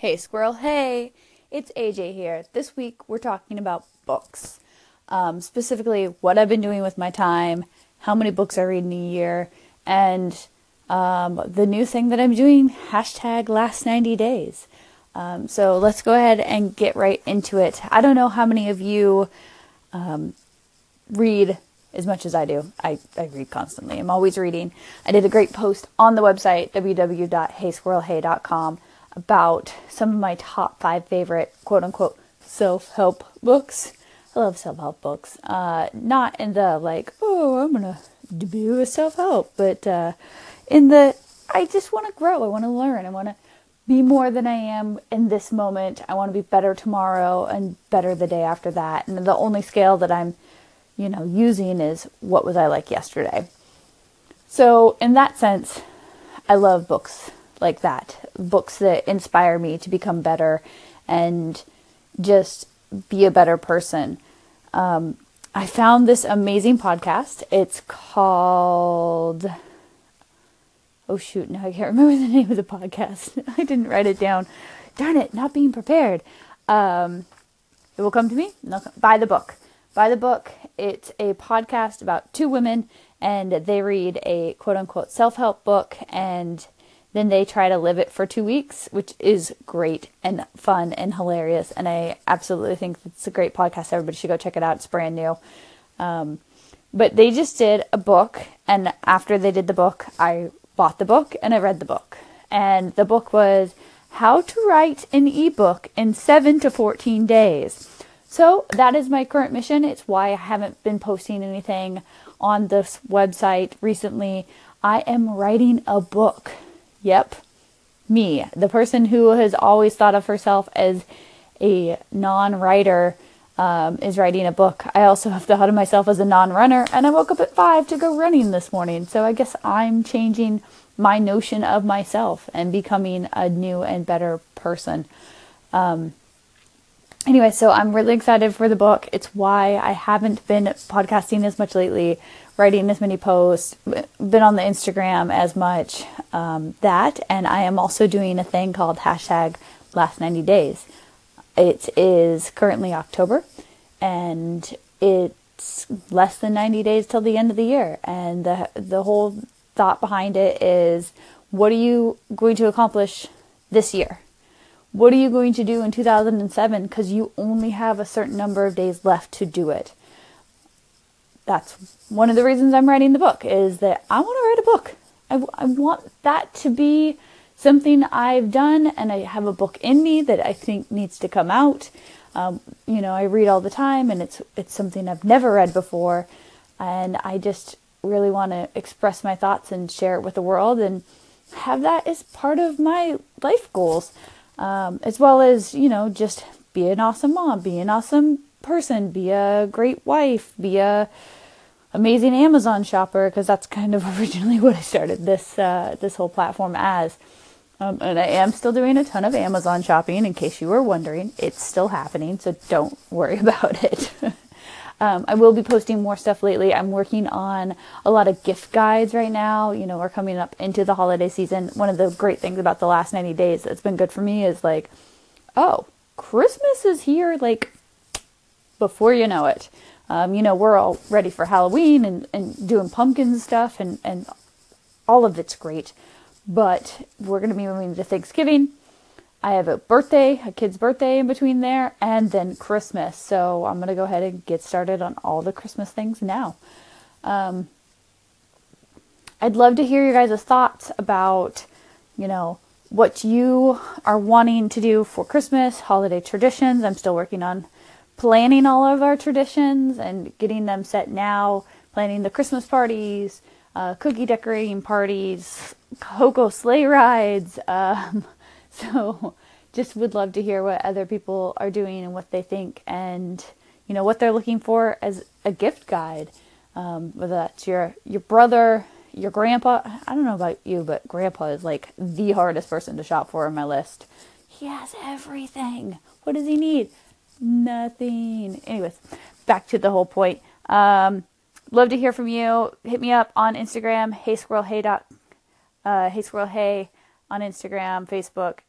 Hey, squirrel, hey! It's AJ here. This week we're talking about books. Um, specifically, what I've been doing with my time, how many books I read in a year, and um, the new thing that I'm doing hashtag last 90 days. Um, so let's go ahead and get right into it. I don't know how many of you um, read as much as I do. I, I read constantly. I'm always reading. I did a great post on the website, www.heysquirrelhey.com about some of my top five favorite quote unquote self help books. I love self help books. Uh, not in the like, oh, I'm gonna do a self help, but uh, in the I just want to grow. I want to learn. I want to be more than I am in this moment. I want to be better tomorrow and better the day after that. And the only scale that I'm, you know, using is what was I like yesterday. So in that sense, I love books like that. Books that inspire me to become better and just be a better person. Um, I found this amazing podcast. It's called. Oh, shoot. Now I can't remember the name of the podcast. I didn't write it down. Darn it, not being prepared. Um, it will come to me. By the Book. By the Book. It's a podcast about two women, and they read a quote unquote self help book and then they try to live it for two weeks, which is great and fun and hilarious. And I absolutely think it's a great podcast. Everybody should go check it out. It's brand new. Um, but they just did a book, and after they did the book, I bought the book and I read the book. And the book was How to Write an Ebook in 7 to 14 Days. So that is my current mission. It's why I haven't been posting anything on this website recently. I am writing a book. Yep, me, the person who has always thought of herself as a non writer. Um, is writing a book. I also have thought of myself as a non runner, and I woke up at five to go running this morning. So I guess I'm changing my notion of myself and becoming a new and better person. Um, anyway, so I'm really excited for the book. It's why I haven't been podcasting as much lately writing as many posts, been on the Instagram as much. Um, that, and I am also doing a thing called hashtag last 90 days. It is currently October, and it's less than 90 days till the end of the year. And the, the whole thought behind it is what are you going to accomplish this year? What are you going to do in 2007? Because you only have a certain number of days left to do it that's one of the reasons I'm writing the book is that I want to write a book. I, I want that to be something I've done and I have a book in me that I think needs to come out. Um, you know, I read all the time and it's it's something I've never read before and I just really want to express my thoughts and share it with the world and have that as part of my life goals. Um, as well as, you know, just be an awesome mom, be an awesome person, be a great wife, be a amazing Amazon shopper because that's kind of originally what I started this uh, this whole platform as. Um, and I am still doing a ton of Amazon shopping. In case you were wondering, it's still happening, so don't worry about it. um, I will be posting more stuff lately. I'm working on a lot of gift guides right now. You know, we're coming up into the holiday season. One of the great things about the last 90 days that's been good for me is like, oh, Christmas is here, like before you know it. Um, you know, we're all ready for Halloween and, and doing pumpkin stuff, and, and all of it's great. But we're going to be moving to Thanksgiving. I have a birthday, a kid's birthday in between there, and then Christmas. So I'm going to go ahead and get started on all the Christmas things now. Um, I'd love to hear your guys' thoughts about, you know, what you are wanting to do for Christmas, holiday traditions. I'm still working on planning all of our traditions and getting them set now, planning the Christmas parties, uh, cookie decorating parties, cocoa sleigh rides. Um, so just would love to hear what other people are doing and what they think and you know what they're looking for as a gift guide. Um, whether that's your your brother, your grandpa. I don't know about you, but grandpa is like the hardest person to shop for on my list. He has everything. What does he need? nothing. Anyways, back to the whole point. Um, love to hear from you. Hit me up on Instagram, hey squirrel hey dot, uh, hey squirrel hey on Instagram, Facebook,